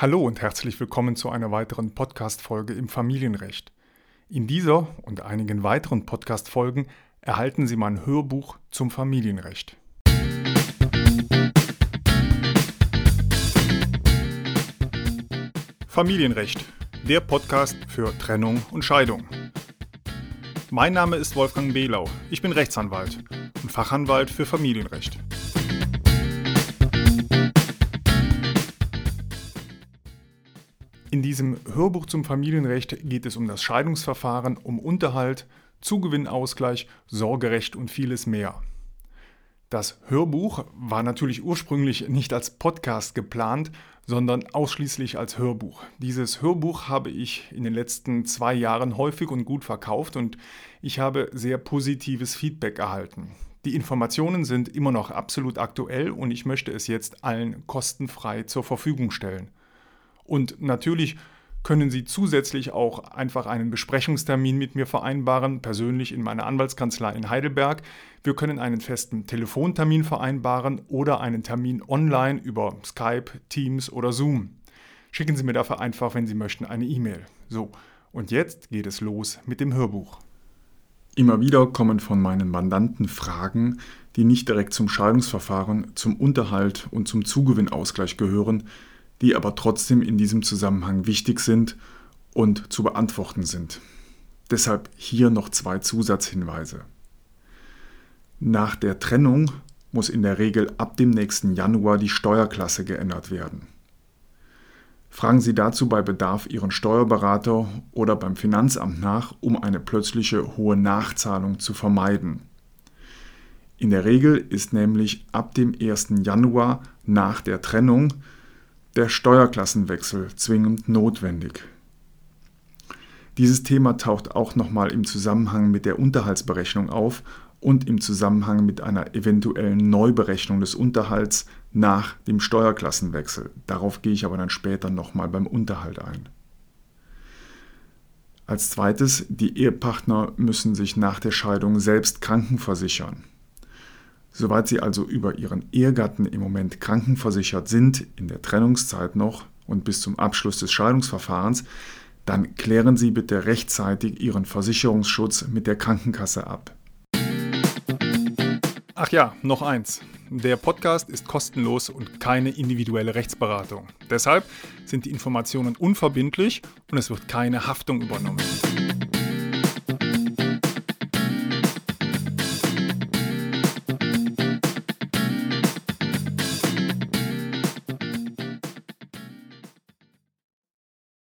Hallo und herzlich willkommen zu einer weiteren Podcast-Folge im Familienrecht. In dieser und einigen weiteren Podcast-Folgen erhalten Sie mein Hörbuch zum Familienrecht. Familienrecht, der Podcast für Trennung und Scheidung. Mein Name ist Wolfgang Behlau. Ich bin Rechtsanwalt und Fachanwalt für Familienrecht. In diesem Hörbuch zum Familienrecht geht es um das Scheidungsverfahren, um Unterhalt, Zugewinnausgleich, Sorgerecht und vieles mehr. Das Hörbuch war natürlich ursprünglich nicht als Podcast geplant, sondern ausschließlich als Hörbuch. Dieses Hörbuch habe ich in den letzten zwei Jahren häufig und gut verkauft und ich habe sehr positives Feedback erhalten. Die Informationen sind immer noch absolut aktuell und ich möchte es jetzt allen kostenfrei zur Verfügung stellen. Und natürlich können Sie zusätzlich auch einfach einen Besprechungstermin mit mir vereinbaren, persönlich in meiner Anwaltskanzlei in Heidelberg. Wir können einen festen Telefontermin vereinbaren oder einen Termin online über Skype, Teams oder Zoom. Schicken Sie mir dafür einfach, wenn Sie möchten, eine E-Mail. So, und jetzt geht es los mit dem Hörbuch. Immer wieder kommen von meinen Mandanten Fragen, die nicht direkt zum Scheidungsverfahren, zum Unterhalt und zum Zugewinnausgleich gehören, die aber trotzdem in diesem Zusammenhang wichtig sind und zu beantworten sind. Deshalb hier noch zwei Zusatzhinweise. Nach der Trennung muss in der Regel ab dem nächsten Januar die Steuerklasse geändert werden. Fragen Sie dazu bei Bedarf Ihren Steuerberater oder beim Finanzamt nach, um eine plötzliche hohe Nachzahlung zu vermeiden. In der Regel ist nämlich ab dem 1. Januar nach der Trennung der Steuerklassenwechsel zwingend notwendig. Dieses Thema taucht auch nochmal im Zusammenhang mit der Unterhaltsberechnung auf und im Zusammenhang mit einer eventuellen Neuberechnung des Unterhalts nach dem Steuerklassenwechsel. Darauf gehe ich aber dann später nochmal beim Unterhalt ein. Als zweites, die Ehepartner müssen sich nach der Scheidung selbst krankenversichern. Soweit Sie also über Ihren Ehegatten im Moment krankenversichert sind, in der Trennungszeit noch und bis zum Abschluss des Scheidungsverfahrens, dann klären Sie bitte rechtzeitig Ihren Versicherungsschutz mit der Krankenkasse ab. Ach ja, noch eins. Der Podcast ist kostenlos und keine individuelle Rechtsberatung. Deshalb sind die Informationen unverbindlich und es wird keine Haftung übernommen.